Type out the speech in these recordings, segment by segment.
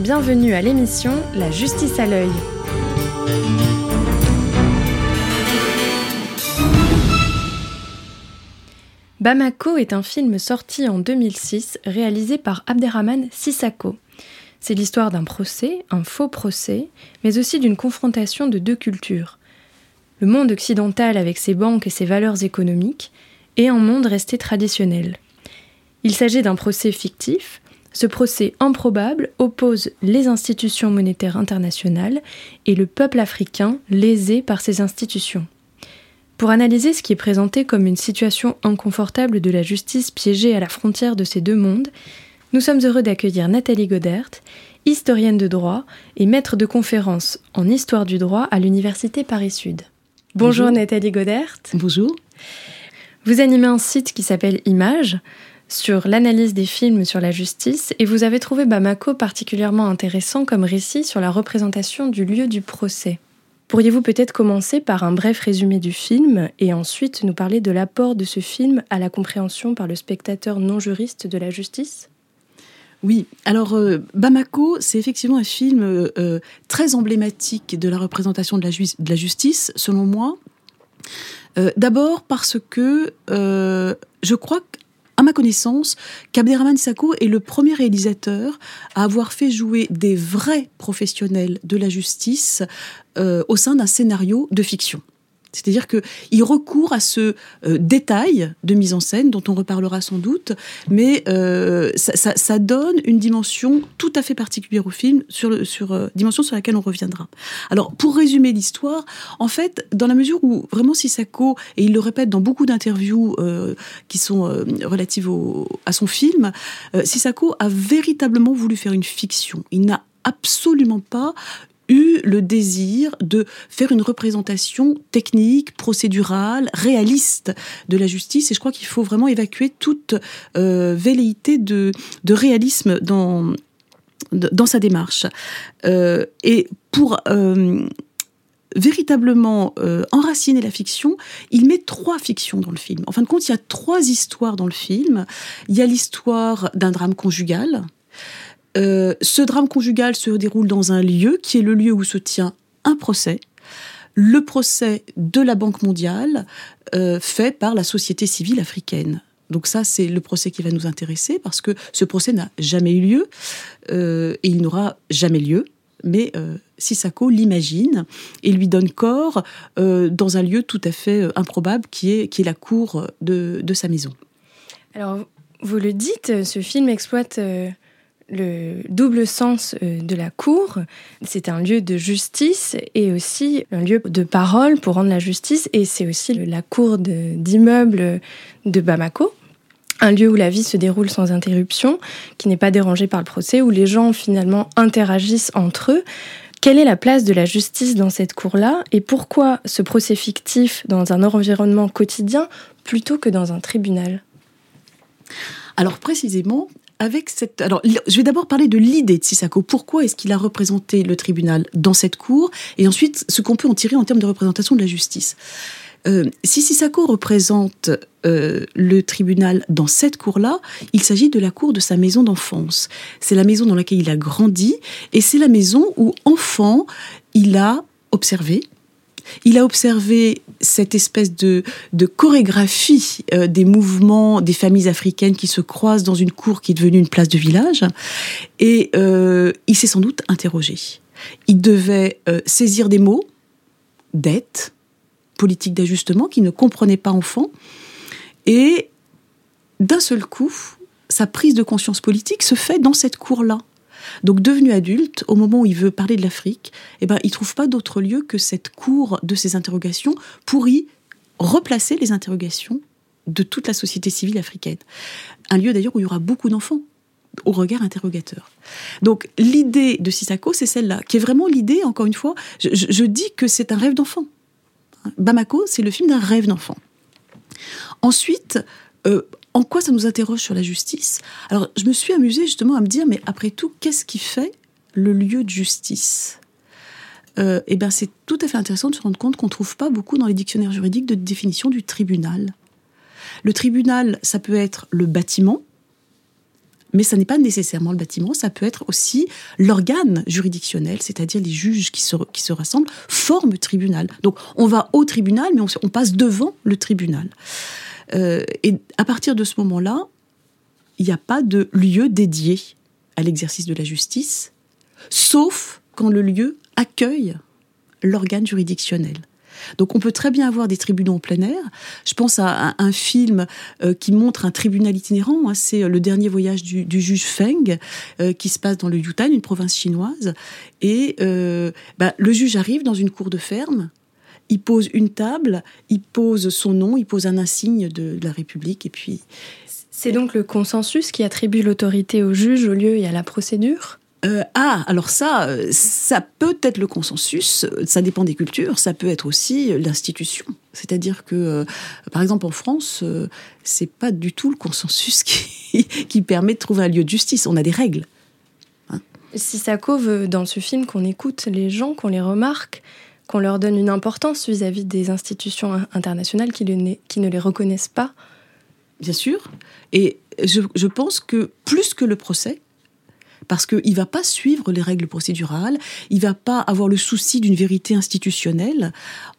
Bienvenue à l'émission La justice à l'œil. Bamako est un film sorti en 2006 réalisé par Abderrahman Sissako. C'est l'histoire d'un procès, un faux procès, mais aussi d'une confrontation de deux cultures. Le monde occidental avec ses banques et ses valeurs économiques, et un monde resté traditionnel. Il s'agit d'un procès fictif. Ce procès improbable oppose les institutions monétaires internationales et le peuple africain lésé par ces institutions. Pour analyser ce qui est présenté comme une situation inconfortable de la justice piégée à la frontière de ces deux mondes, nous sommes heureux d'accueillir Nathalie Godert, historienne de droit et maître de conférences en histoire du droit à l'Université Paris-Sud. Bonjour, Nathalie Godert. Bonjour. Vous animez un site qui s'appelle Images sur l'analyse des films sur la justice et vous avez trouvé Bamako particulièrement intéressant comme récit sur la représentation du lieu du procès. Pourriez-vous peut-être commencer par un bref résumé du film et ensuite nous parler de l'apport de ce film à la compréhension par le spectateur non juriste de la justice? Oui, alors euh, Bamako, c'est effectivement un film euh, euh, très emblématique de la représentation de la, justice, selon moi. D'abord parce que je crois à ma connaissance, qu'Abderrahman Sako est le premier réalisateur à avoir fait jouer des vrais professionnels de la justice au sein d'un scénario de fiction. C'est-à-dire qu'il recourt à ce euh, détail de mise en scène dont on reparlera sans doute, mais euh, ça, donne une dimension tout à fait particulière au film, sur, euh, dimension sur laquelle on reviendra. Alors, pour résumer l'histoire, en fait, dans la mesure où vraiment Sissako, et il le répète dans beaucoup d'interviews qui sont relatives à son film, Sissako a véritablement voulu faire une fiction. Il n'a absolument pas eu le désir de faire une représentation technique, procédurale, réaliste de la justice. Et je crois qu'il faut vraiment évacuer toute euh, velléité de, de réalisme dans, dans sa démarche. Euh, et pour euh, véritablement enraciner la fiction, il met trois fictions dans le film. En fin de compte, il y a trois histoires dans le film. Il y a l'histoire d'un drame conjugal, euh, ce drame conjugal se déroule dans un lieu qui est le lieu où se tient un procès, le procès de la Banque mondiale euh, fait par la société civile africaine. Donc ça, c'est le procès qui va nous intéresser parce que ce procès n'a jamais eu lieu euh, et il n'aura jamais lieu. Mais Sissako l'imagine et lui donne corps dans un lieu tout à fait improbable qui est, qui est la cour de, de sa maison. Alors, vous le dites, ce film exploite le double sens euh, de la cour. C'est un lieu de justice et aussi un lieu de parole pour rendre la justice. Et c'est aussi la cour d'immeuble de, Bamako. Un lieu où la vie se déroule sans interruption, qui n'est pas dérangé par le procès, où les gens finalement interagissent entre eux. Quelle est la place de la justice dans cette cour-là? Et pourquoi ce procès fictif dans un environnement quotidien plutôt que dans un tribunal? Alors précisément, avec cette. Alors, je vais d'abord parler de l'idée de Sissako. Pourquoi est-ce qu'il a représenté le tribunal dans cette cour? Et ensuite, ce qu'on peut en tirer en termes de représentation de la justice. Euh, si Sissako représente euh, le tribunal dans cette cour-là, il s'agit de la cour de sa maison d'enfance. C'est la maison dans laquelle il a grandi et c'est la maison où, enfant, il a observé, il a observé cette espèce de, chorégraphie euh, des mouvements des familles africaines qui se croisent dans une cour qui est devenue une place de village. Et euh, il s'est sans doute interrogé. Il devait euh, saisir des mots, dette, politique d'ajustement, qu'il ne comprenait pas enfant. Et d'un seul coup, sa prise de conscience politique se fait dans cette cour-là. Donc devenu adulte, au moment où il veut parler de l'Afrique, eh ben, il trouve pas d'autre lieu que cette cour de ses interrogations pour y replacer les interrogations de toute la société civile africaine. Un lieu d'ailleurs où il y aura beaucoup d'enfants au regard interrogateur. Donc l'idée de Sissako, c'est celle-là, qui est vraiment l'idée, encore une fois, je, dis que c'est un rêve d'enfant. Bamako, c'est le film d'un rêve d'enfant. Ensuite, euh, en quoi ça nous interroge sur la justice? Alors, je me suis amusée justement à me dire, mais après tout, qu'est-ce qui fait le lieu de justice? Euh, Eh bien, c'est tout à fait intéressant de se rendre compte qu'on ne trouve pas beaucoup dans les dictionnaires juridiques de définition du tribunal. Le tribunal, ça peut être le bâtiment, Mais ça n'est pas nécessairement le bâtiment, ça peut être aussi l'organe juridictionnel, c'est-à-dire les juges qui se, qui se rassemblent, forment tribunal. Donc on va au tribunal, mais on, passe devant le tribunal. Euh, et à partir de ce moment-là, il n'y a pas de lieu dédié à l'exercice de la justice, sauf quand le lieu accueille l'organe juridictionnel. Donc on peut très bien avoir des tribunaux en plein air. Je pense à un, film euh, qui montre un tribunal itinérant. Hein. c'est euh, le dernier voyage du, juge Feng qui se passe dans le Yutang, une province chinoise. Et bah, le juge arrive dans une cour de ferme. Il pose une table, il pose son nom, il pose un insigne de la République et puis... C'est donc le consensus qui attribue l'autorité au juge, au lieu et à la procédure? Euh, ah, alors ça, ça peut être le consensus, ça dépend des cultures, ça peut être aussi l'institution. C'est-à-dire que, euh, par exemple, en France, euh, c'est pas du tout le consensus qui, permet de trouver un lieu de justice. On a des règles. Hein. Sissako veut, dans ce film, qu'on écoute les gens, qu'on les remarque, qu'on leur donne une importance vis-à-vis des institutions internationales qui, ne les reconnaissent pas. Bien sûr. Et je pense que plus que le procès, parce qu'il ne va pas suivre les règles procédurales, il ne va pas avoir le souci d'une vérité institutionnelle.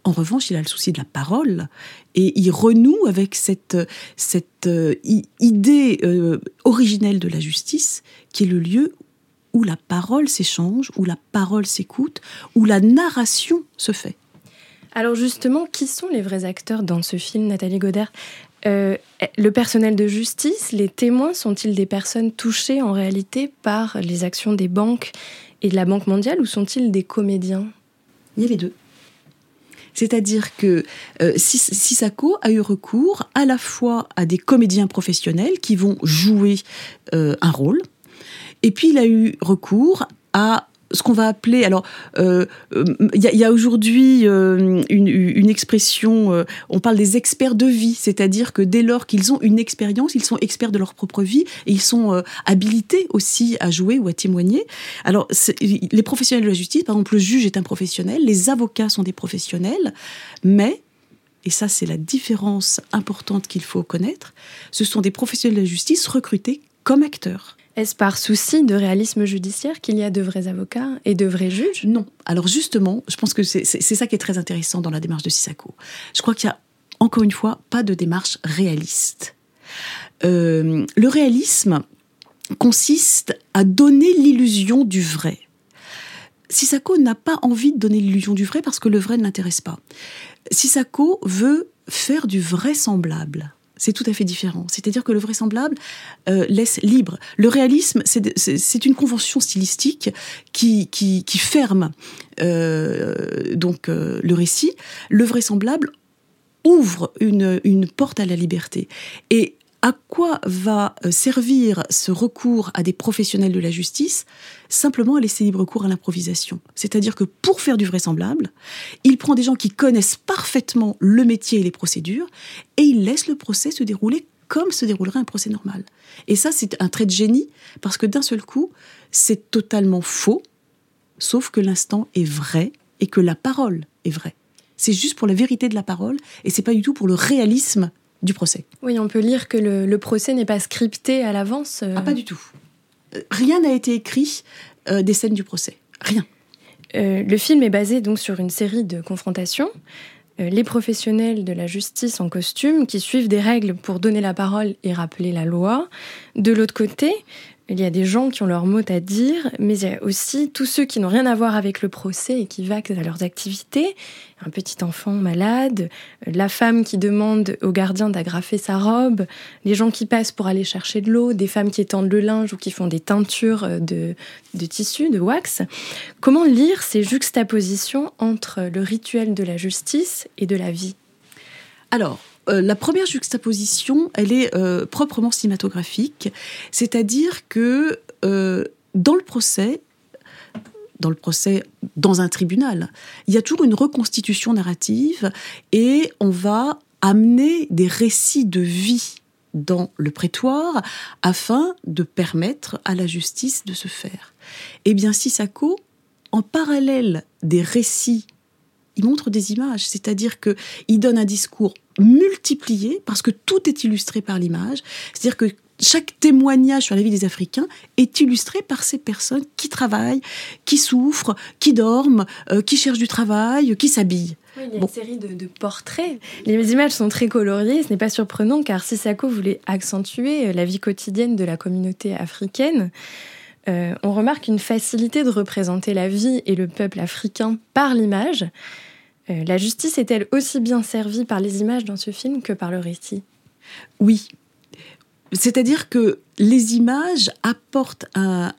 En revanche, il a le souci de la parole et il renoue avec cette, cette euh, idée euh, originelle de la justice qui est le lieu où la parole s'échange, où la parole s'écoute, où la narration se fait. Alors justement, qui sont les vrais acteurs dans ce film, Nathalie Godert euh, le personnel de justice, les témoins sont-ils des personnes touchées en réalité par les actions des banques et de la Banque mondiale ou sont-ils des comédiens? Il y a les deux. C'est-à-dire que euh, Sisako a eu recours à la fois à des comédiens professionnels qui vont jouer euh, un rôle, et puis il a eu recours à ce qu'on va appeler, alors, il euh, euh, y a, aujourd'hui euh, une, expression, on parle des experts de vie, c'est-à-dire que dès lors qu'ils ont une expérience, ils sont experts de leur propre vie et ils sont habilités aussi à jouer ou à témoigner. Alors, les professionnels de la justice, par exemple, le juge est un professionnel, les avocats sont des professionnels, mais et ça c'est la différence importante qu'il faut connaître, ce sont des professionnels de la justice recrutés comme acteurs. Est-ce par souci de réalisme judiciaire qu'il y a de vrais avocats et de vrais juges? Non. Alors justement, je pense que c'est ça qui est très intéressant dans la démarche de Sissako. Je crois qu'il y a, encore une fois, pas de démarche réaliste. Euh, le réalisme consiste à donner l'illusion du vrai. Sissako n'a pas envie de donner l'illusion du vrai parce que le vrai ne l'intéresse pas. Sissako veut faire du vraisemblable c'est tout à fait différent. C'est-à-dire que le vraisemblable euh, laisse libre. Le réalisme, c'est une convention stylistique qui, qui, ferme euh, donc euh, le récit. Le vraisemblable ouvre une, une porte à la liberté. Et à quoi va euh, servir ce recours à des professionnels de la justice? Simplement à laisser libre cours à l'improvisation. C'est-à-dire que pour faire du vraisemblable, il prend des gens qui connaissent parfaitement le métier et les procédures et il laisse le procès se dérouler comme se déroulerait un procès normal. Et ça, c'est un trait de génie parce que d'un seul coup, c'est totalement faux, sauf que l'instant est vrai et que la parole est vraie. C'est juste pour la vérité de la parole et c'est pas du tout pour le réalisme du procès. Oui, on peut lire que le, procès n'est pas scripté à l'avance. Euh. Ah, pas du tout. Euh, rien n'a été écrit euh, des scènes du procès. Rien. le film est basé donc sur une série de confrontations. les professionnels de la justice en costume qui suivent des règles pour donner la parole et rappeler la loi. De l'autre côté, il y a des gens qui ont leur mot à dire, mais il y a aussi tous ceux qui n'ont rien à voir avec le procès et qui vaquent à leurs activités. Un petit enfant malade, la femme qui demande au gardien d'agrafer sa robe, les gens qui passent pour aller chercher de l'eau, des femmes qui étendent le linge ou qui font des teintures de, de tissu, de wax. Comment lire ces juxtapositions entre le rituel de la justice et de la vie? Alors, euh, la première juxtaposition, elle est euh, proprement cinématographique, c'est-à-dire que euh, dans le procès, dans le procès dans un tribunal, il y a toujours une reconstitution narrative et on va amener des récits de vie dans le prétoire afin de permettre à la justice de se faire. Eh bien, Sissako, en parallèle des récits, il montre des images, c'est-à-dire que il donne un discours multiplié parce que tout est illustré par l'image. C'est-à-dire que chaque témoignage sur la vie des Africains est illustré par ces personnes qui travaillent, qui souffrent, qui dorment, euh, qui cherchent du travail, qui s'habillent. Oui, il y a une série de, portraits. Les images sont très coloriées, ce n'est pas surprenant car Sissako voulait accentuer euh, la vie quotidienne de la communauté africaine. Euh, on remarque une facilité de représenter la vie et le peuple africain par l'image. La justice est-elle aussi bien servie par les images dans ce film que par le récit? Oui, c'est-à-dire que les images apportent un,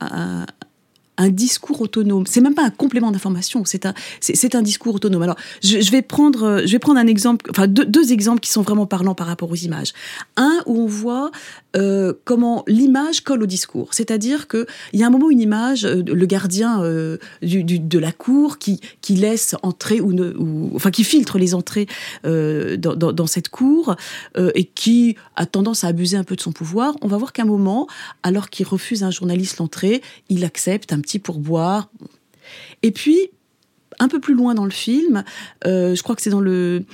discours autonome. C'est même pas un complément d'information, c'est un, discours autonome. Alors, je, vais prendre, je vais prendre un exemple, enfin deux, exemples qui sont vraiment parlants par rapport aux images. Un où on voit euh, comment l'image colle au discours, c'est-à-dire que il y a un moment une image, euh, le gardien euh, de la cour qui, qui laisse entrer ou, enfin qui filtre les entrées dans, cette cour et qui a tendance à abuser un peu de son pouvoir. On va voir qu'à un moment, alors qu'il refuse un journaliste l'entrée, il accepte un petit pour boire. Et puis, un peu plus loin dans le film, euh, je crois que c'est dans le,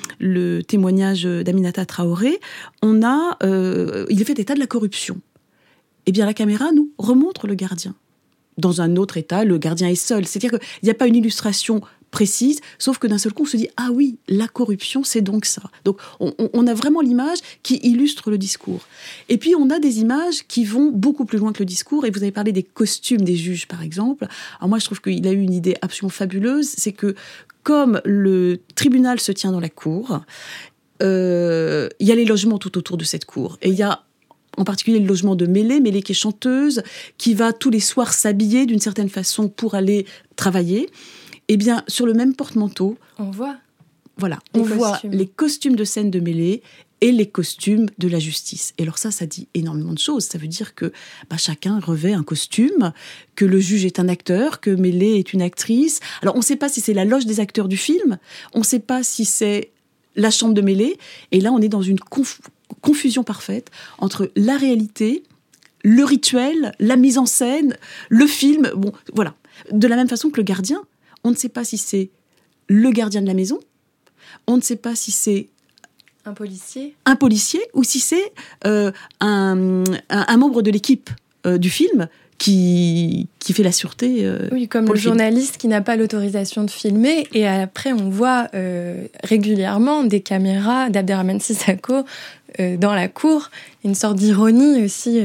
témoignage d'Aminata Traoré, on a, euh, il est fait état de la corruption. Eh bien, la caméra nous remontre le gardien. Dans un autre état, le gardien est seul. C'est-à-dire qu'il n'y a pas une illustration précise, sauf que d'un seul coup, on se dit ah oui, la corruption, c'est donc ça. Donc on, a vraiment l'image qui illustre le discours. Et puis on a des images qui vont beaucoup plus loin que le discours. Et vous avez parlé des costumes des juges, par exemple. Alors moi, je trouve qu'il a eu une idée absolument fabuleuse, c'est que comme le tribunal se tient dans la cour, euh, il y a les logements tout autour de cette cour. Et il y a en particulier le logement de Mélé, Mélé qui est chanteuse, qui va tous les soirs s'habiller d'une certaine façon pour aller travailler. Eh bien, sur le même porte-manteau, on voit. Voilà, on voit les costumes de scène de mêlée et les costumes de la justice. Et alors ça, ça dit énormément de choses. Ça veut dire que bah, chacun revêt un costume, que le juge est un acteur, que Mêlée est une actrice. Alors on ne sait pas si c'est la loge des acteurs du film, on ne sait pas si c'est la chambre de Mêlée. Et là, on est dans une confusion parfaite entre la réalité, le rituel, la mise en scène, le film. Bon, voilà. De la même façon que le gardien, on ne sait pas si c'est le gardien de la maison, on ne sait pas si c'est un policier, un policier ou si c'est euh, un, membre de l'équipe euh, du film qui, qui fait la sûreté. Euh, oui, comme le, journaliste qui n'a pas l'autorisation de filmer. Et après, on voit régulièrement des caméras d'Abderrahmane Sissako dans la cour. Une sorte d'ironie aussi.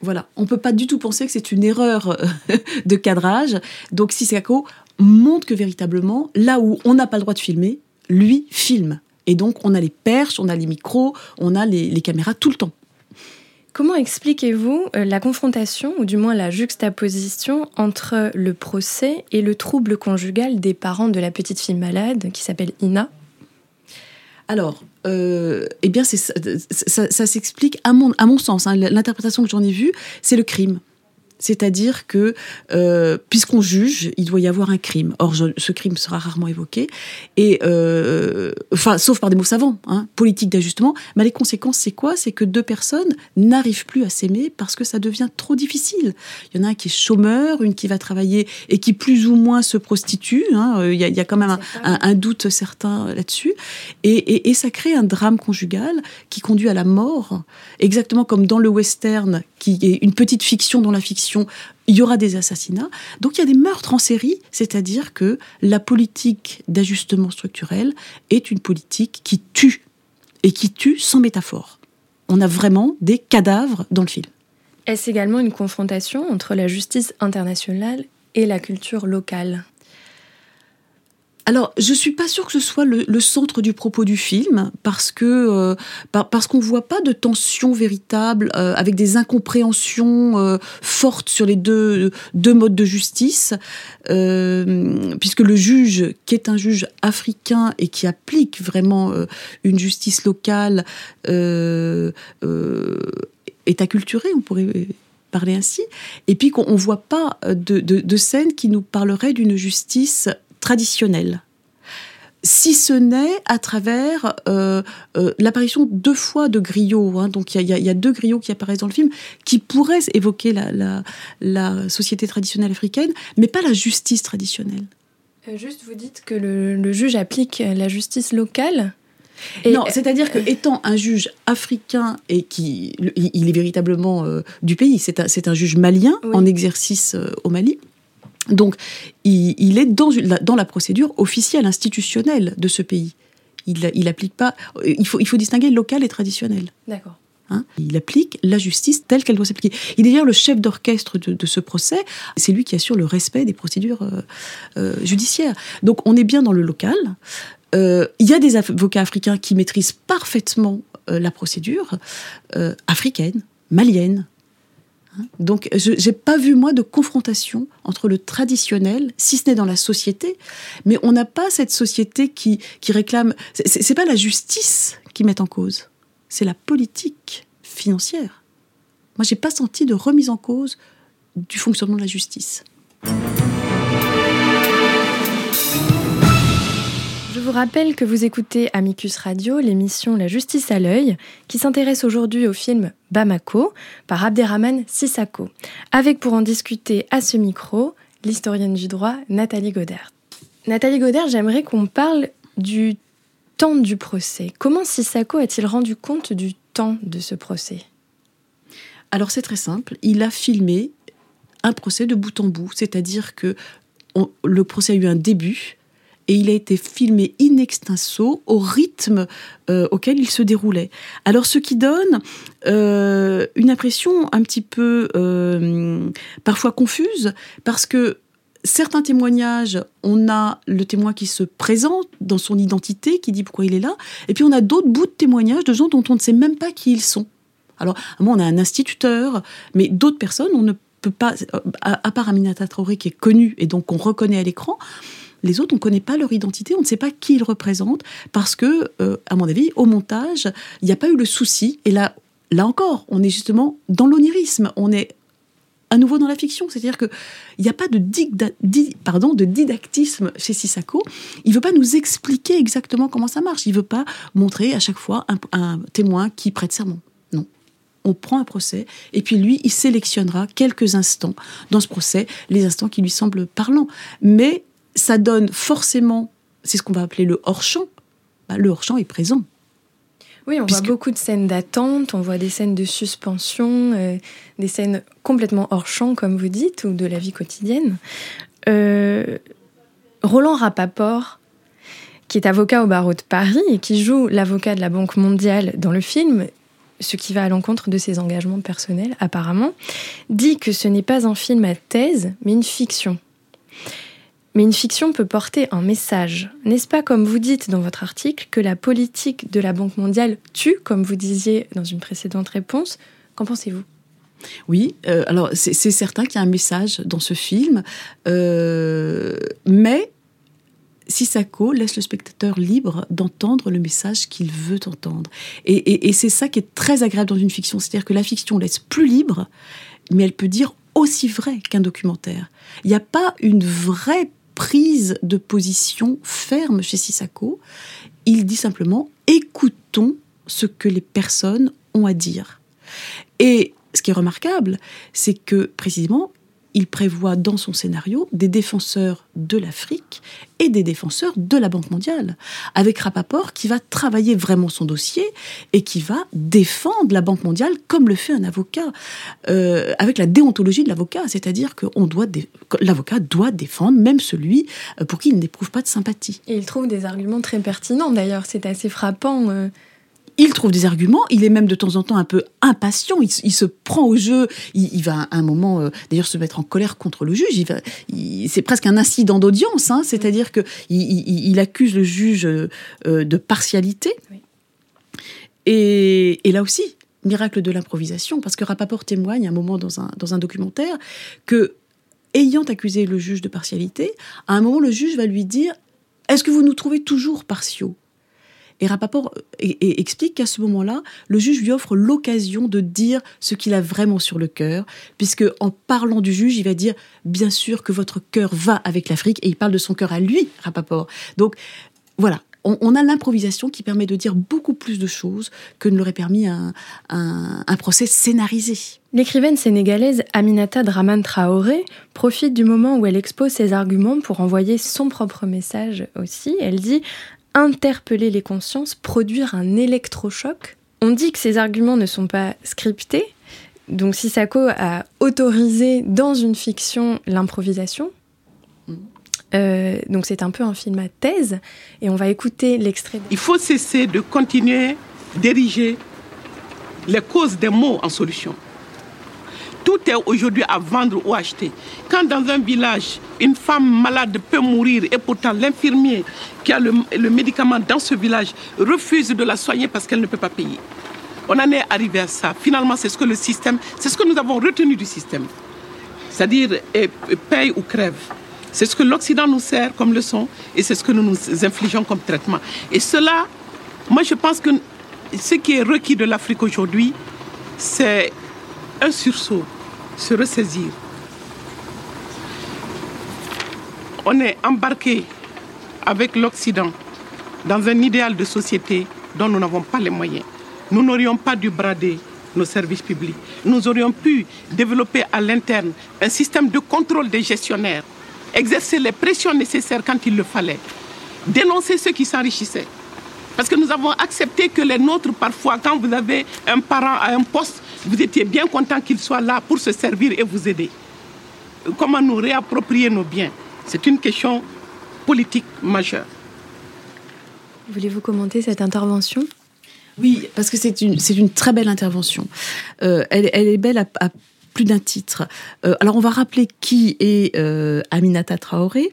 Voilà, on peut pas du tout penser que c'est une erreur de cadrage. Donc Sissako montre que véritablement, là où on n'a pas le droit de filmer, lui filme. Et donc, on a les perches, on a les micros, on a les, caméras tout le temps. Comment expliquez-vous euh, la confrontation, ou du moins la juxtaposition, entre le procès et le trouble conjugal des parents de la petite fille malade qui s'appelle Ina? Alors, euh, eh bien, ça, s'explique à mon, à mon sens. Hein, l'interprétation que j'en ai vue, c'est le crime. C'est-à-dire que, euh, puisqu'on juge, il doit y avoir un crime. Or, ce crime sera rarement évoqué, et euh, enfin, sauf par des mots savants, hein, politique d'ajustement. Mais les conséquences, c'est quoi? C'est que deux personnes n'arrivent plus à s'aimer parce que ça devient trop difficile. Il y en a un qui est chômeur, une qui va travailler et qui plus ou moins se prostitue. Hein. Il, y a, quand même un, doute certain là-dessus, et, et ça crée un drame conjugal qui conduit à la mort, exactement comme dans le western, qui est une petite fiction dans la fiction il y aura des assassinats. Donc il y a des meurtres en série, c'est-à-dire que la politique d'ajustement structurel est une politique qui tue, et qui tue sans métaphore. On a vraiment des cadavres dans le film. Est-ce également une confrontation entre la justice internationale et la culture locale? Alors, je suis pas sûre que ce soit le, centre du propos du film, parce que euh, parce qu'on voit pas de tension véritable euh, avec des incompréhensions euh, fortes sur les deux modes de justice, puisque le juge, qui est un juge africain et qui applique vraiment une justice locale, est acculturé, on pourrait parler ainsi, et puis qu'on ne voit pas de scène qui nous parlerait d'une justice traditionnelle si ce n'est à travers euh, euh, l'apparition deux fois de griots. Hein. donc il y, a deux griots qui apparaissent dans le film qui pourraient évoquer la, société traditionnelle africaine, mais pas la justice traditionnelle. Euh, juste, vous dites que le, juge applique la justice locale. non, c'est-à-dire que étant un juge africain et qui, il est véritablement du pays, c'est un, un, juge malien en exercice au Mali. Donc, il, est dans, dans, la procédure officielle, institutionnelle de ce pays. Il, il applique pas. Il faut, il faut distinguer local et traditionnel. D'accord. Hein. il applique la justice telle qu'elle doit s'appliquer. Il est d'ailleurs le chef d'orchestre de, ce procès. C'est lui qui assure le respect des procédures euh, euh, judiciaires. Donc on est bien dans le local. Euh, il y a des avocats africains qui maîtrisent parfaitement la procédure africaine, malienne. Donc, je n'ai pas vu, moi, de confrontation entre le traditionnel, si ce n'est dans la société, mais on n'a pas cette société qui, qui réclame. C'est pas la justice qui met en cause, c'est la politique financière. Moi, j'ai pas senti de remise en cause du fonctionnement de la justice. Vous rappelle que vous écoutez Amicus Radio, l'émission La justice à l'œil, qui s'intéresse aujourd'hui au film Bamako par Abderrahman Sissako, avec pour en discuter à ce micro l'historienne du droit Nathalie Godert. Nathalie Godert, j'aimerais qu'on parle du temps du procès. Comment Sissako a-t-il rendu compte du temps de ce procès? Alors c'est très simple, il a filmé un procès de bout en bout, c'est-à-dire que le procès a eu un début, et il a été filmé in extenso au rythme euh, auquel il se déroulait. Alors ce qui donne euh, une impression un petit peu euh, parfois confuse parce que certains témoignages, on a le témoin qui se présente dans son identité, qui dit pourquoi il est là, et puis on a d'autres bouts de témoignages de gens dont on ne sait même pas qui ils sont. Alors, moi, on a un instituteur, mais d'autres personnes, on ne peut pas, à, part Aminata Traoré qui est connue et donc qu'on reconnaît à l'écran, les autres, on ne connaît pas leur identité, on ne sait pas qui ils représentent, parce que, euh, à mon avis, au montage, il n'y a pas eu le souci. Et là, là encore, on est justement dans l'onirisme. On est à nouveau dans la fiction. C'est-à-dire qu'il n'y a pas de, didactisme chez Sissako. Il ne veut pas nous expliquer exactement comment ça marche. Il ne veut pas montrer à chaque fois un, témoin qui prête serment. Non. On prend un procès et puis lui, il sélectionnera quelques instants dans ce procès, les instants qui lui semblent parlants. Mais ça donne forcément, c'est ce qu'on va appeler le hors-champ. Bah, le hors-champ est présent. Oui, on voit beaucoup de scènes d'attente, on voit des scènes de suspension, euh, des scènes complètement hors champ, comme vous dites, ou de la vie quotidienne. Euh, Roland Rapaport, qui est avocat au barreau de Paris et qui joue l'avocat de la Banque mondiale dans le film, ce qui va à l'encontre de ses engagements personnels apparemment, dit que ce n'est pas un film à thèse, mais une fiction. Mais une fiction peut porter un message. N'est-ce pas comme vous dites dans votre article que la politique de la Banque mondiale tue, comme vous disiez dans une précédente réponse? Qu'en pensez-vous? Oui, euh, alors c'est certain qu'il y a un message dans ce film, euh, mais Sissako laisse le spectateur libre d'entendre le message qu'il veut entendre. Et, et c'est ça qui est très agréable dans une fiction, c'est-à-dire que la fiction laisse plus libre, mais elle peut dire aussi vrai qu'un documentaire. Il n'y a pas une vraie prise de position ferme chez Sissako. Il dit simplement écoutons ce que les personnes ont à dire. Et ce qui est remarquable, c'est que précisément, il prévoit dans son scénario des défenseurs de l'Afrique et des défenseurs de la Banque mondiale, avec Rapaport qui va travailler vraiment son dossier et qui va défendre la Banque mondiale comme le fait un avocat, euh, avec la déontologie de l'avocat, c'est-à-dire que l'avocat doit défendre même celui euh, pour qui il n'éprouve pas de sympathie. Et il trouve des arguments très pertinents d'ailleurs, c'est assez frappant. Euh, il trouve des arguments, il est même de temps en temps un peu impatient, il, se prend au jeu, il, va à un moment euh, d'ailleurs se mettre en colère contre le juge, c'est presque un incident d'audience, hein, c'est-à-dire que il, accuse le juge euh, de partialité. Et, là aussi, miracle de l'improvisation, parce que Rapaport témoigne à un moment dans un, dans un documentaire que, ayant accusé le juge de partialité, à un moment le juge va lui dire Est-ce que vous nous trouvez toujours partiaux? Et Rapaport euh, explique qu'à ce moment-là, le juge lui offre l'occasion de dire ce qu'il a vraiment sur le cœur, puisque en parlant du juge, il va dire bien sûr que votre cœur va avec l'Afrique, et il parle de son cœur à lui, Rapaport. Donc voilà, on, a l'improvisation qui permet de dire beaucoup plus de choses que ne l'aurait permis un, un, procès scénarisé. L'écrivaine sénégalaise Aminata Draman Traoré profite du moment où elle expose ses arguments pour envoyer son propre message aussi. Elle dit interpeller les consciences, produire un électrochoc. On dit que ces arguments ne sont pas scriptés, donc Sissako a autorisé dans une fiction l'improvisation. Euh, donc c'est un peu un film à thèse, et on va écouter l'extrait. Il faut cesser de continuer d'ériger les causes des maux en solution. Tout est aujourd'hui à vendre ou acheter. Quand dans un village, une femme malade peut mourir et pourtant l'infirmier qui a le, médicament dans ce village refuse de la soigner parce qu'elle ne peut pas payer. On en est arrivé à ça. Finalement, c'est ce que le système, c'est ce que nous avons retenu du système. C'est-à-dire paye ou crève. C'est ce que l'Occident nous sert comme leçon et c'est ce que nous nous infligeons comme traitement. Et cela, moi je pense que ce qui est requis de l'Afrique aujourd'hui, c'est un sursaut, se ressaisir. On est embarqué avec l'Occident dans un idéal de société dont nous n'avons pas les moyens. Nous n'aurions pas dû brader nos services publics. Nous aurions pu développer à l'interne un système de contrôle des gestionnaires, exercer les pressions nécessaires quand il le fallait, dénoncer ceux qui s'enrichissaient. Parce que nous avons accepté que les nôtres, parfois, quand vous avez un parent à un poste, vous étiez bien content qu'il soit là pour se servir et vous aider. Comment nous réapproprier nos biens? C'est une question politique majeure. Voulez-vous commenter cette intervention? Oui, parce que c'est une, une très belle intervention. Euh, elle, elle, est belle à, plus d'un titre. Euh, alors on va rappeler qui est euh, Aminata Traoré.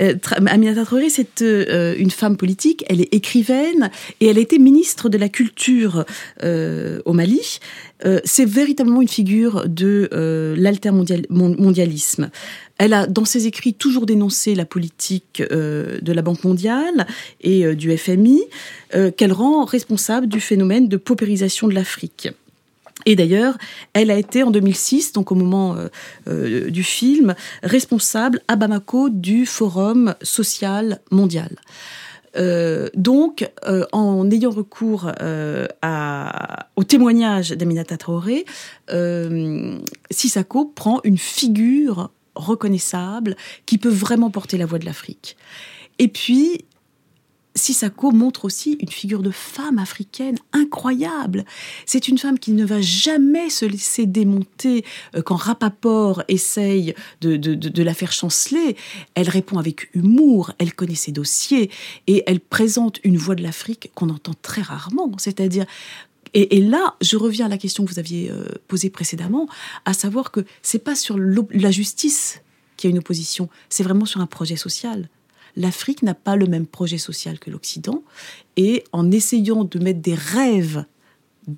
Euh, Aminata Traoré, c'est une femme politique, elle est écrivaine et elle a été ministre de la Culture au Mali. c'est véritablement une figure de l'altermondialisme. Elle a, dans ses écrits, toujours dénoncé la politique de la Banque mondiale et du FMI, qu'elle rend responsable du phénomène de paupérisation de l'Afrique. Et d'ailleurs, elle a été en 2006, donc au moment euh, euh, du film, responsable à Bamako du Forum social mondial. Euh, donc, en ayant recours au témoignage d'Aminata Traoré, Sissako prend une figure reconnaissable qui peut vraiment porter la voix de l'Afrique. Et puis, Sissako montre aussi une figure de femme africaine incroyable. C'est une femme qui ne va jamais se laisser démonter euh, quand Rapaport essaye de, la faire chanceler. Elle répond avec humour, elle connaît ses dossiers et elle présente une voix de l'Afrique qu'on entend très rarement. C'est-à-dire et, là, je reviens à la question que vous aviez euh, posée précédemment, à savoir que c'est pas sur la justice qu'il y a une opposition, c'est vraiment sur un projet social l'Afrique n'a pas le même projet social que l'Occident. Et en essayant de mettre des rêves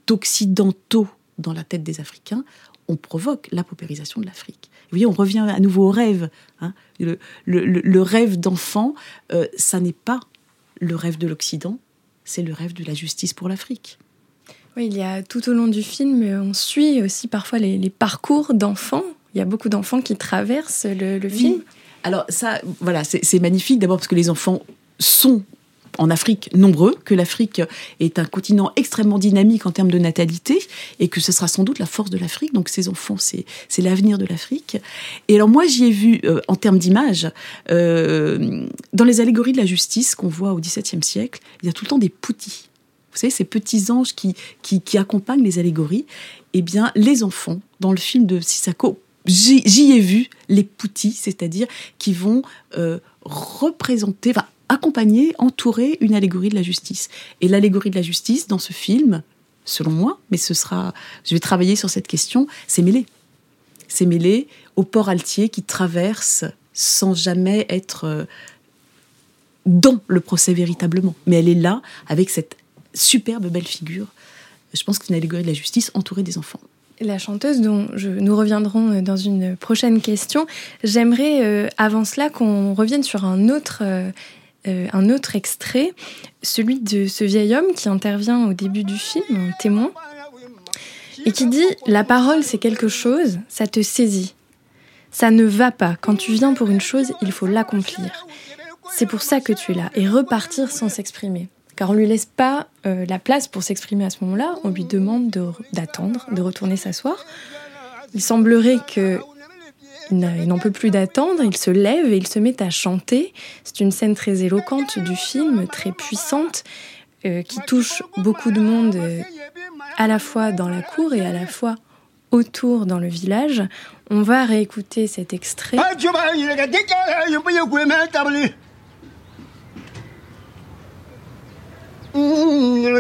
d'occidentaux dans la tête des Africains, on provoque la paupérisation de l'Afrique. Vous voyez, on revient à nouveau au rêve. Hein. Le, rêve d'enfant, euh, ça n'est pas le rêve de l'Occident, c'est le rêve de la justice pour l'Afrique. Oui, il y a tout au long du film, on suit aussi parfois les, parcours d'enfants. Il y a beaucoup d'enfants qui traversent le, film. Alors ça, voilà, c'est magnifique d'abord parce que les enfants sont en Afrique nombreux, que l'Afrique est un continent extrêmement dynamique en termes de natalité et que ce sera sans doute la force de l'Afrique. Donc ces enfants, c'est l'avenir de l'Afrique. Et alors moi, j'y ai vu euh, en termes d'image, euh, dans les allégories de la justice qu'on voit au XVIIe siècle, il y a tout le temps des poutis. Vous savez, ces petits anges qui, qui, qui accompagnent les allégories. Eh bien, les enfants, dans le film de Sissako, j'y ai vu les poutis, c'est-à-dire qui vont euh, représenter, accompagner, entourer une allégorie de la justice. Et l'allégorie de la justice dans ce film, selon moi, mais ce sera, je vais travailler sur cette question, c'est mêlé. C'est mêlé au port altier qui traverse sans jamais être euh, dans le procès véritablement. Mais elle est là avec cette superbe belle figure. Je pense que c'est une allégorie de la justice entourée des enfants la chanteuse dont nous reviendrons euh, dans une prochaine question. J'aimerais euh, avant cela qu'on revienne sur un autre, euh, un autre extrait, celui de ce vieil homme qui intervient au début du film, un témoin, et qui dit ⁇ La parole c'est quelque chose, ça te saisit. Ça ne va pas. Quand tu viens pour une chose, il faut l'accomplir. C'est pour ça que tu es là, et repartir sans s'exprimer car on lui laisse pas euh, la place pour s'exprimer à ce moment-là. On lui demande d'attendre, de, retourner s'asseoir. Il semblerait que Il n'en peut plus d'attendre, il se lève et il se met à chanter. C'est une scène très éloquente du film, très puissante, euh, qui touche beaucoup de monde euh, à la fois dans la cour et à la fois autour dans le village. On va réécouter cet extrait.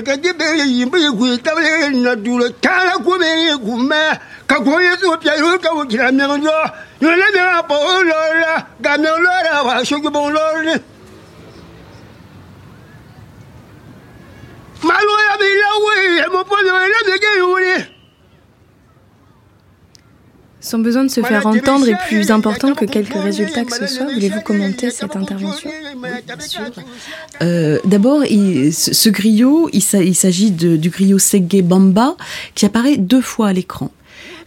ka jibere yimbe ku table na dule tala ku me ku me ka ko ye so pya yo ka wo kira me yo yo le me pa o lo la ga me lo la wa shu ku bon lo ni ma lo ya bi la we mo po le me ge yo Son besoin de se faire entendre est plus important que quelques résultats que ce soit. Voulez-vous commenter cette intervention? Euh, D'abord, ce griot, il s'agit du griot Segge Bamba qui apparaît deux fois à l'écran.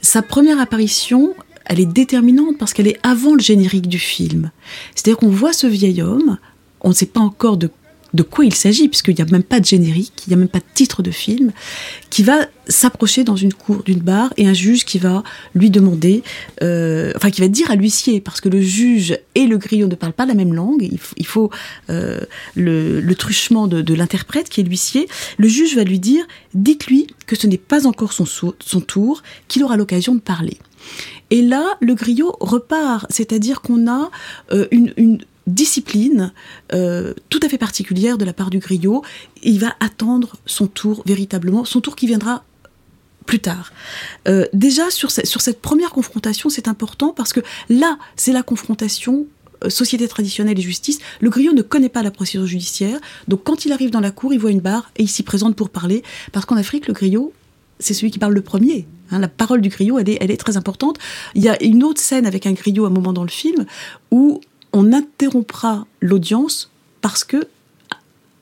Sa première apparition, elle est déterminante parce qu'elle est avant le générique du film. C'est-à-dire qu'on voit ce vieil homme, on ne sait pas encore de de quoi il s'agit, puisqu'il n'y a même pas de générique, il n'y a même pas de titre de film, qui va s'approcher dans une cour d'une barre et un juge qui va lui demander, euh, enfin qui va dire à l'huissier, parce que le juge et le griot ne parlent pas la même langue, il, faut euh, le, truchement de, l'interprète qui est l'huissier, le juge va lui dire, dites-lui que ce n'est pas encore son, son tour, qu'il aura l'occasion de parler. Et là, le griot repart, c'est-à-dire qu'on a euh, une, une, discipline euh, tout à fait particulière de la part du griot. Il va attendre son tour véritablement, son tour qui viendra plus tard. Euh, déjà, sur, sur cette première confrontation, c'est important parce que là, c'est la confrontation euh, société traditionnelle et justice. Le griot ne connaît pas la procédure judiciaire, donc quand il arrive dans la cour, il voit une barre et il s'y présente pour parler, parce qu'en Afrique, le griot, c'est celui qui parle le premier. Hein. la parole du griot, elle est, elle est très importante. Il y a une autre scène avec un griot à un moment dans le film où on interrompra l'audience parce que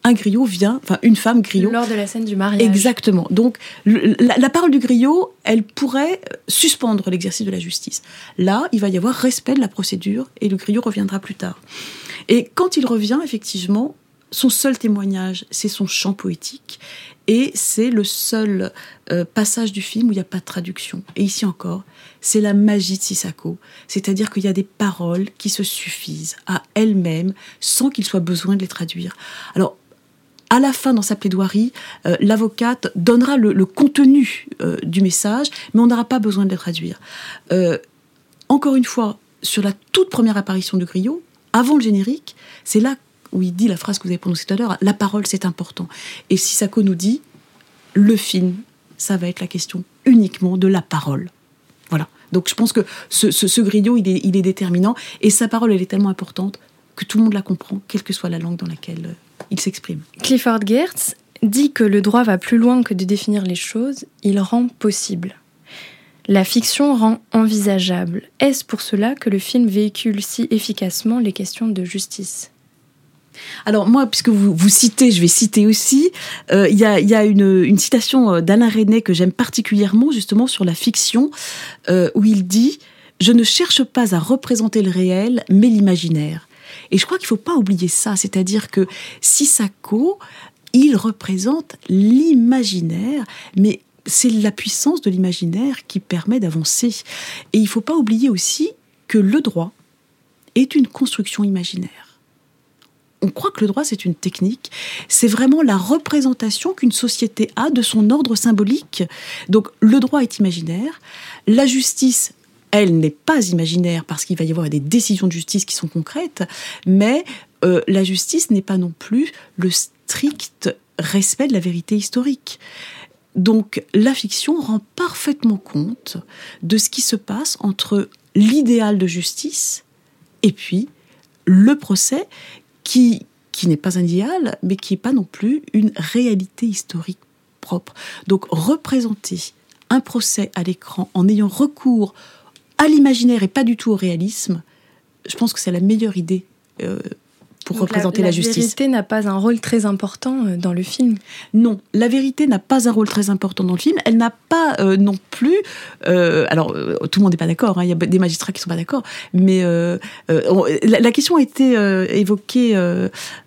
un griot vient, enfin une femme griot. Lors de la scène du mariage. Exactement. Donc la, parole du griot, elle pourrait suspendre l'exercice de la justice. Là, il va y avoir respect de la procédure et le griot reviendra plus tard. Et quand il revient, effectivement, son seul témoignage, c'est son chant poétique. Et c'est le seul euh, passage du film où il n'y a pas de traduction. Et ici encore, c'est la magie de Sissako. C'est-à-dire qu'il y a des paroles qui se suffisent à elles-mêmes sans qu'il soit besoin de les traduire. Alors, à la fin, dans sa plaidoirie, euh, l'avocate donnera le, contenu euh, du message, mais on n'aura pas besoin de les traduire. encore une fois, sur la toute première apparition du griot, avant le générique, c'est là où il dit la phrase que vous avez prononcée tout à l'heure, la parole c'est important. Et Sissako nous dit, le film, ça va être la question uniquement de la parole. Voilà. Donc je pense que ce, ce, il est, il est, déterminant, et sa parole, elle est tellement importante que tout le monde la comprend, quelle que soit la langue dans laquelle euh, il s'exprime. Clifford Geertz dit que le droit va plus loin que de définir les choses, il rend possible. La fiction rend envisageable. Est-ce pour cela que le film véhicule si efficacement les questions de justice? Alors moi, puisque vous, vous citez, je vais citer aussi, euh, il y, a, une, citation euh, d'Alain René que j'aime particulièrement, justement sur la fiction, euh, où il dit ⁇ Je ne cherche pas à représenter le réel, mais l'imaginaire ⁇ Et je crois qu'il ne faut pas oublier ça, c'est-à-dire que Sissako, il représente l'imaginaire, mais c'est la puissance de l'imaginaire qui permet d'avancer. Et il ne faut pas oublier aussi que le droit est une construction imaginaire on croit que le droit, c'est une technique. C'est vraiment la représentation qu'une société a de son ordre symbolique. Donc le droit est imaginaire. La justice, elle n'est pas imaginaire parce qu'il va y avoir des décisions de justice qui sont concrètes. Mais euh, la justice n'est pas non plus le strict respect de la vérité historique. Donc la fiction rend parfaitement compte de ce qui se passe entre l'idéal de justice et puis le procès qui, qui n'est pas un idéal, mais qui n'est pas non plus une réalité historique propre. Donc représenter un procès à l'écran en ayant recours à l'imaginaire et pas du tout au réalisme, je pense que c'est la meilleure idée euh, pour représenter la, justice. La vérité n'a pas un rôle très important euh, dans le film. Non, la vérité n'a pas un rôle très important dans le film. Elle n'a pas euh, non plus. Euh, alors, tout le monde n'est pas d'accord. Hein, il y a des magistrats qui sont pas d'accord. Mais la, question a été évoquée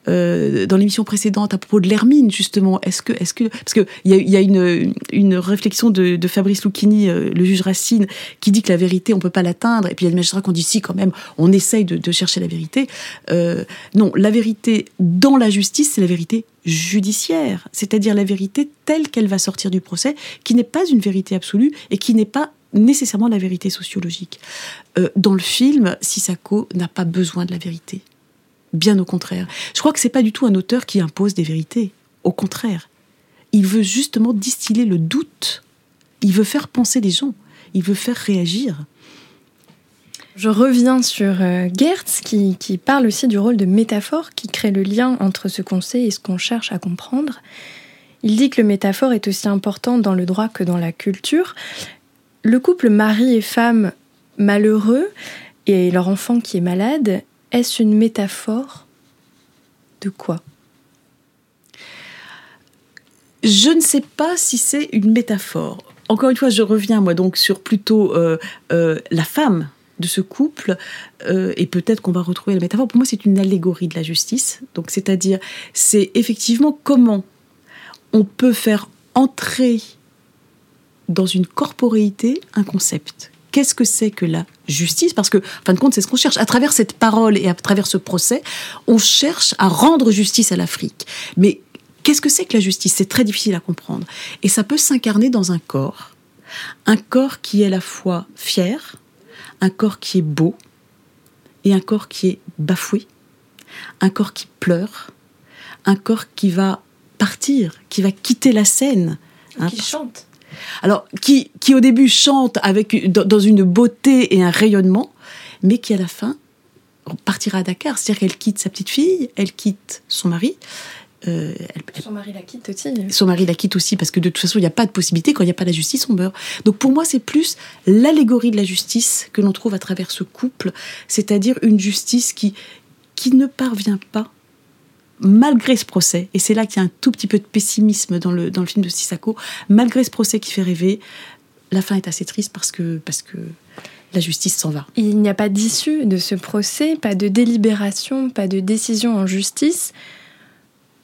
dans l'émission précédente à propos de l'hermine justement. Est-ce que, est-ce que, parce que il y a, une, une réflexion de, de Fabrice Lucchini, le juge Racine, qui dit que la vérité on peut pas l'atteindre. Et puis il y a des magistrats qui ont dit si quand même, on essaye de, de chercher la vérité. non, la vérité dans la justice, c'est la vérité judiciaire, c'est-à-dire la vérité telle qu'elle va sortir du procès, qui n'est pas une vérité absolue et qui n'est pas nécessairement la vérité sociologique. Euh, dans le film, Sissako n'a pas besoin de la vérité. Bien au contraire. Je crois que c'est pas du tout un auteur qui impose des vérités. Au contraire. Il veut justement distiller le doute. Il veut faire penser les gens. Il veut faire réagir. Je reviens sur euh, Gertz qui, parle aussi du rôle de métaphore qui crée le lien entre ce qu'on sait et ce qu'on cherche à comprendre. Il dit que le métaphore est aussi important dans le droit que dans la culture. Le couple mari et femme malheureux et leur enfant qui est malade, est-ce une métaphore de quoi? Je ne sais pas si c'est une métaphore. Encore une fois, je reviens moi donc sur plutôt euh, euh, la femme de ce couple, euh, et peut-être qu'on va retrouver la métaphore, pour moi c'est une allégorie de la justice. Donc c'est-à-dire, c'est effectivement comment on peut faire entrer dans une corporéité un concept. Qu'est-ce que c'est que la justice? Parce que, en fin de compte, c'est ce qu'on cherche. À travers cette parole et à travers ce procès, on cherche à rendre justice à l'Afrique. Mais qu'est-ce que c'est que la justice? C'est très difficile à comprendre. Et ça peut s'incarner dans un corps. Un corps qui est à la fois fier, un corps qui est beau et un corps qui est bafoué, un corps qui pleure, un corps qui va partir, qui va quitter la scène. Hein. qui chante. Alors, qui, qui au début chante avec, dans une beauté et un rayonnement, mais qui à la fin partira à Dakar. C'est-à-dire qu'elle quitte sa petite fille, elle quitte son mari, euh, son mari la quitte aussi. Son mari la quitte aussi parce que de toute façon, il n'y a pas de possibilité. Quand il n'y a pas la justice, on meurt. Donc pour moi, c'est plus l'allégorie de la justice que l'on trouve à travers ce couple, c'est-à-dire une justice qui, qui ne parvient pas, malgré ce procès, et c'est là qu'il y a un tout petit peu de pessimisme dans le, dans le film de Sissako, malgré ce procès qui fait rêver, la fin est assez triste parce que, parce que la justice s'en va. Il n'y a pas d'issue de ce procès, pas de délibération, pas de décision en justice.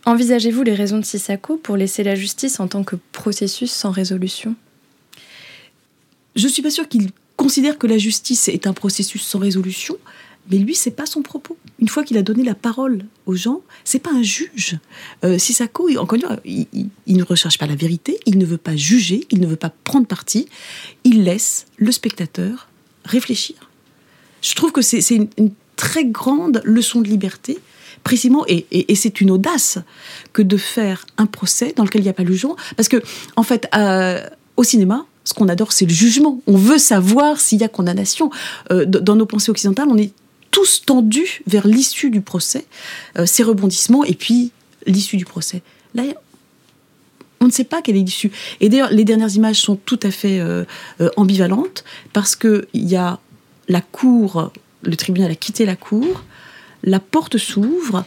Envisagez-vous les raisons de Sissako pour laisser la justice en tant que processus sans résolution? Je ne suis pas sûre qu'il considère que la justice est un processus sans résolution, mais lui, c'est pas son propos. Une fois qu'il a donné la parole aux gens, c'est pas un juge. Euh, Sissako, encore une fois, il, ne recherche pas la vérité, il ne veut pas juger, il ne veut pas prendre parti, il laisse le spectateur réfléchir. Je trouve que c'est une, une très grande leçon de liberté précisément, et, c'est une audace que de faire un procès dans lequel il n'y a pas le jugement. Parce que, en fait, euh, au cinéma, ce qu'on adore, c'est le jugement. On veut savoir s'il y a condamnation. Euh, dans nos pensées occidentales, on est tous tendus vers l'issue du procès, euh, ses rebondissements, et puis l'issue du procès. Là, on ne sait pas quelle est l'issue. Et d'ailleurs, les dernières images sont tout à fait ambivalentes, parce qu'il y a la cour, le tribunal a quitté la cour, la porte s'ouvre,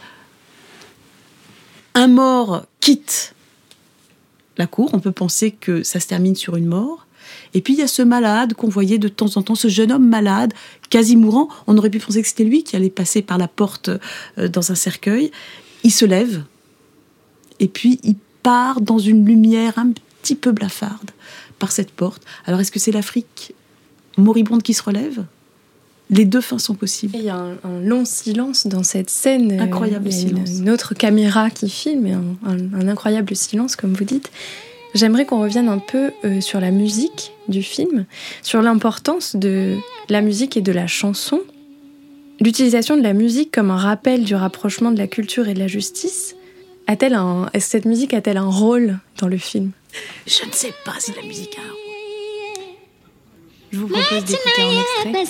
un mort quitte la cour, on peut penser que ça se termine sur une mort, et puis il y a ce malade qu'on voyait de temps en temps, ce jeune homme malade, quasi mourant, on aurait pu penser que c'était lui qui allait passer par la porte euh, dans un cercueil, il se lève, et puis il part dans une lumière un petit peu blafarde par cette porte. Alors est-ce que c'est l'Afrique moribonde qui se relève? Les deux fins sont possibles. il y a un, long silence dans cette scène. Incroyable il y a silence. Une, autre caméra qui filme, et un, incroyable silence, comme vous dites. J'aimerais qu'on revienne un peu euh, sur la musique du film, sur l'importance de la musique et de la chanson. L'utilisation de la musique comme un rappel du rapprochement de la culture et de la justice. A-t-elle un, est-ce que cette musique a-t-elle un rôle dans le film? Je ne sais pas si la musique a un rôle. Je vous propose d'écouter un extrait.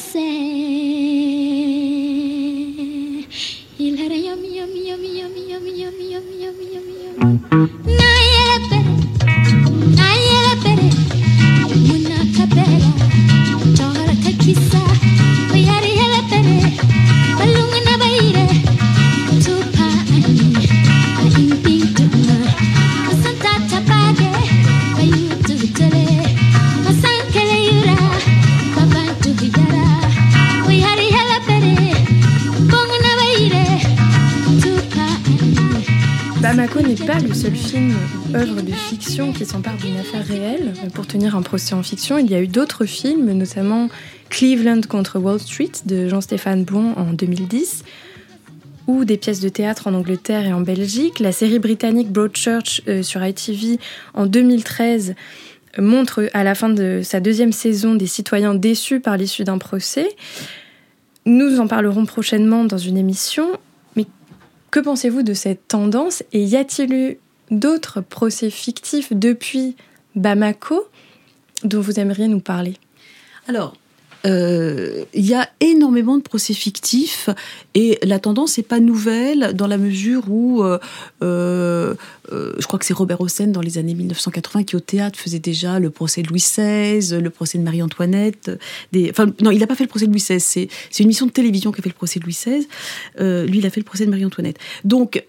N'est pas le seul film œuvre de fiction qui s'empare d'une affaire réelle pour tenir un procès en fiction. Il y a eu d'autres films, notamment Cleveland contre Wall Street de Jean-Stéphane Bouin en 2010, ou des pièces de théâtre en Angleterre et en Belgique. La série britannique Broadchurch euh, sur ITV en 2013 montre à la fin de sa deuxième saison des citoyens déçus par l'issue d'un procès. Nous en parlerons prochainement dans une émission. Que pensez-vous de cette tendance Et y a-t-il eu d'autres procès fictifs depuis Bamako dont vous aimeriez nous parler? Euh, y a énormément de procès fictifs et la tendance n'est pas nouvelle dans la mesure où euh, euh, euh, je crois que c'est Robert Hossein dans les années 1980 qui au théâtre faisait déjà le procès de Louis XVI, le procès de Marie-Antoinette. Enfin, non, il n'a pas fait le procès de Louis XVI. C'est, une émission de télévision qui a fait le procès de Louis XVI. Lui, il a fait le procès de Marie-Antoinette. Donc,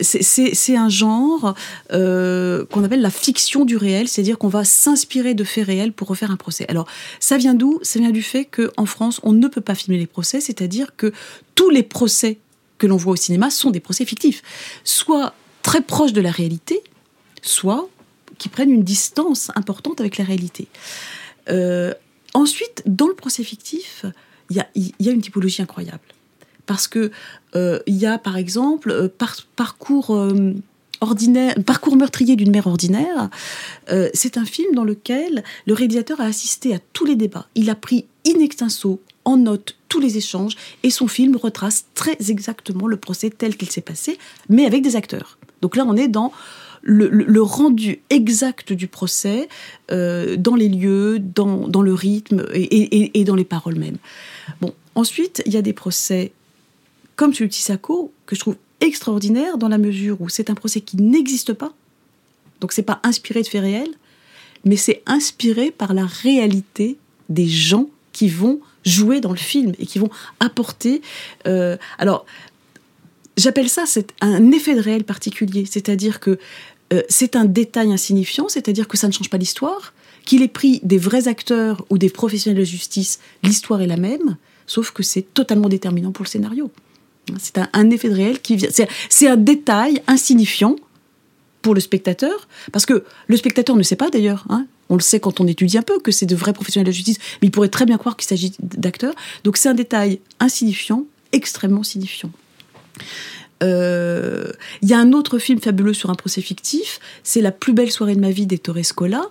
c'est, un genre qu'on appelle la fiction du réel, c'est-à-dire qu'on va s'inspirer de faits réels pour refaire un procès. Alors, ça vient d'où? Ça vient du fait qu'en France, on ne peut pas filmer les procès, c'est-à-dire que tous les procès que l'on voit au cinéma sont des procès fictifs. Soit très proches de la réalité, soit qui prennent une distance importante avec la réalité. Euh, ensuite, dans le procès fictif, il y a, une typologie incroyable. Parce que euh, il y a, par exemple, euh, parcours ordinaire, parcours meurtrier d'une mère ordinaire. c'est un film dans lequel le réalisateur a assisté à tous les débats. Il a pris in extenso en note tous les échanges et son film retrace très exactement le procès tel qu'il s'est passé, mais avec des acteurs. Donc là, on est dans le, rendu exact du procès, euh, dans les lieux, dans, le rythme et, dans les paroles mêmes. Bon, ensuite, il y a des procès comme celui de Tissako, que je trouve extraordinaire dans la mesure où c'est un procès qui n'existe pas. Donc c'est pas inspiré de faits réels, mais c'est inspiré par la réalité des gens qui vont jouer dans le film et qui vont apporter. Euh, alors, J'appelle ça un effet de réel particulier, c'est-à-dire que euh, c'est un détail insignifiant, c'est-à-dire que ça ne change pas l'histoire, qu'il ait pris des vrais acteurs ou des professionnels de justice, l'histoire est la même, sauf que c'est totalement déterminant pour le scénario. C'est un, effet de réel qui vient. C'est un détail insignifiant pour le spectateur, parce que le spectateur ne sait pas d'ailleurs. Hein, on le sait quand on étudie un peu que c'est de vrais professionnels de justice, mais il pourrait très bien croire qu'il s'agit d'acteurs. Donc c'est un détail insignifiant, extrêmement signifiant. Euh, il y a un autre film fabuleux sur un procès fictif, c'est La plus belle soirée de ma vie des Scola,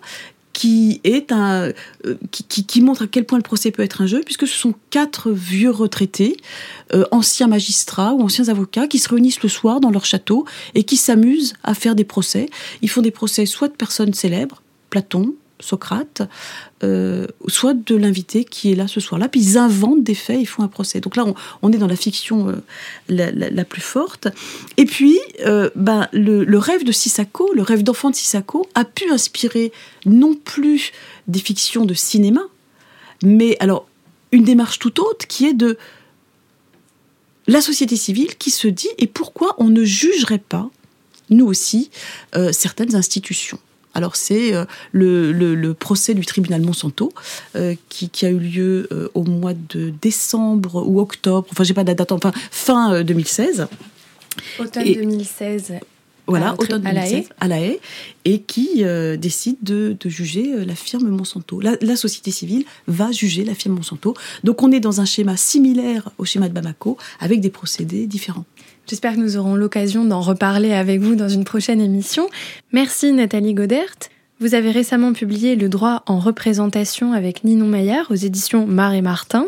qui est un euh, qui, montre à quel point le procès peut être un jeu, puisque ce sont quatre vieux retraités, euh, anciens magistrats ou anciens avocats, qui se réunissent le soir dans leur château et qui s'amusent à faire des procès. Ils font des procès soit de personnes célèbres, Platon, Socrate, euh, soit de l'invité qui est là ce soir-là. Puis ils inventent des faits, ils font un procès. Donc là, on, est dans la fiction euh, la, plus forte. Et puis, euh, ben, le, rêve de Sissako, le rêve d'enfant de Sissako, a pu inspirer non plus des fictions de cinéma, mais alors une démarche tout autre qui est de la société civile qui se dit et pourquoi on ne jugerait pas, nous aussi, certaines institutions. Alors c'est euh, le, procès du tribunal Monsanto euh, qui, a eu lieu euh, au mois de décembre ou octobre, enfin j'ai pas de date, enfin fin 2016. Automne 2016. Voilà, automne 2016, à La Haye, et qui décide de, juger la firme Monsanto. La, la, société civile va juger la firme Monsanto. Donc on est dans un schéma similaire au schéma de Bamako, avec des procédés différents. J'espère que nous aurons l'occasion d'en reparler avec vous dans une prochaine émission. Merci Nathalie Godert. Vous avez récemment publié Le droit en représentation avec Ninon Maillard aux éditions Mar et Martin.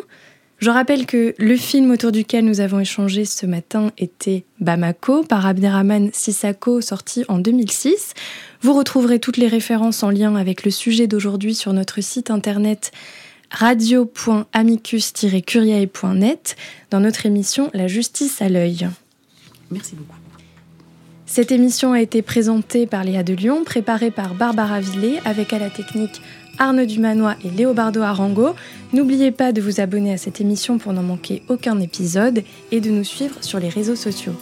Je rappelle que le film autour duquel nous avons échangé ce matin était Bamako par Abderrahman Sissako, sorti en 2006. Vous retrouverez toutes les références en lien avec le sujet d'aujourd'hui sur notre site internet radio.amicus-curiae.net dans notre émission La justice à l'œil. Merci beaucoup. Cette émission a été présentée par Léa de Lyon, préparée par Barbara Villet, avec à la technique Arnaud Dumanois et Léobardo Arango. N'oubliez pas de vous abonner à cette émission pour n'en manquer aucun épisode et de nous suivre sur les réseaux sociaux.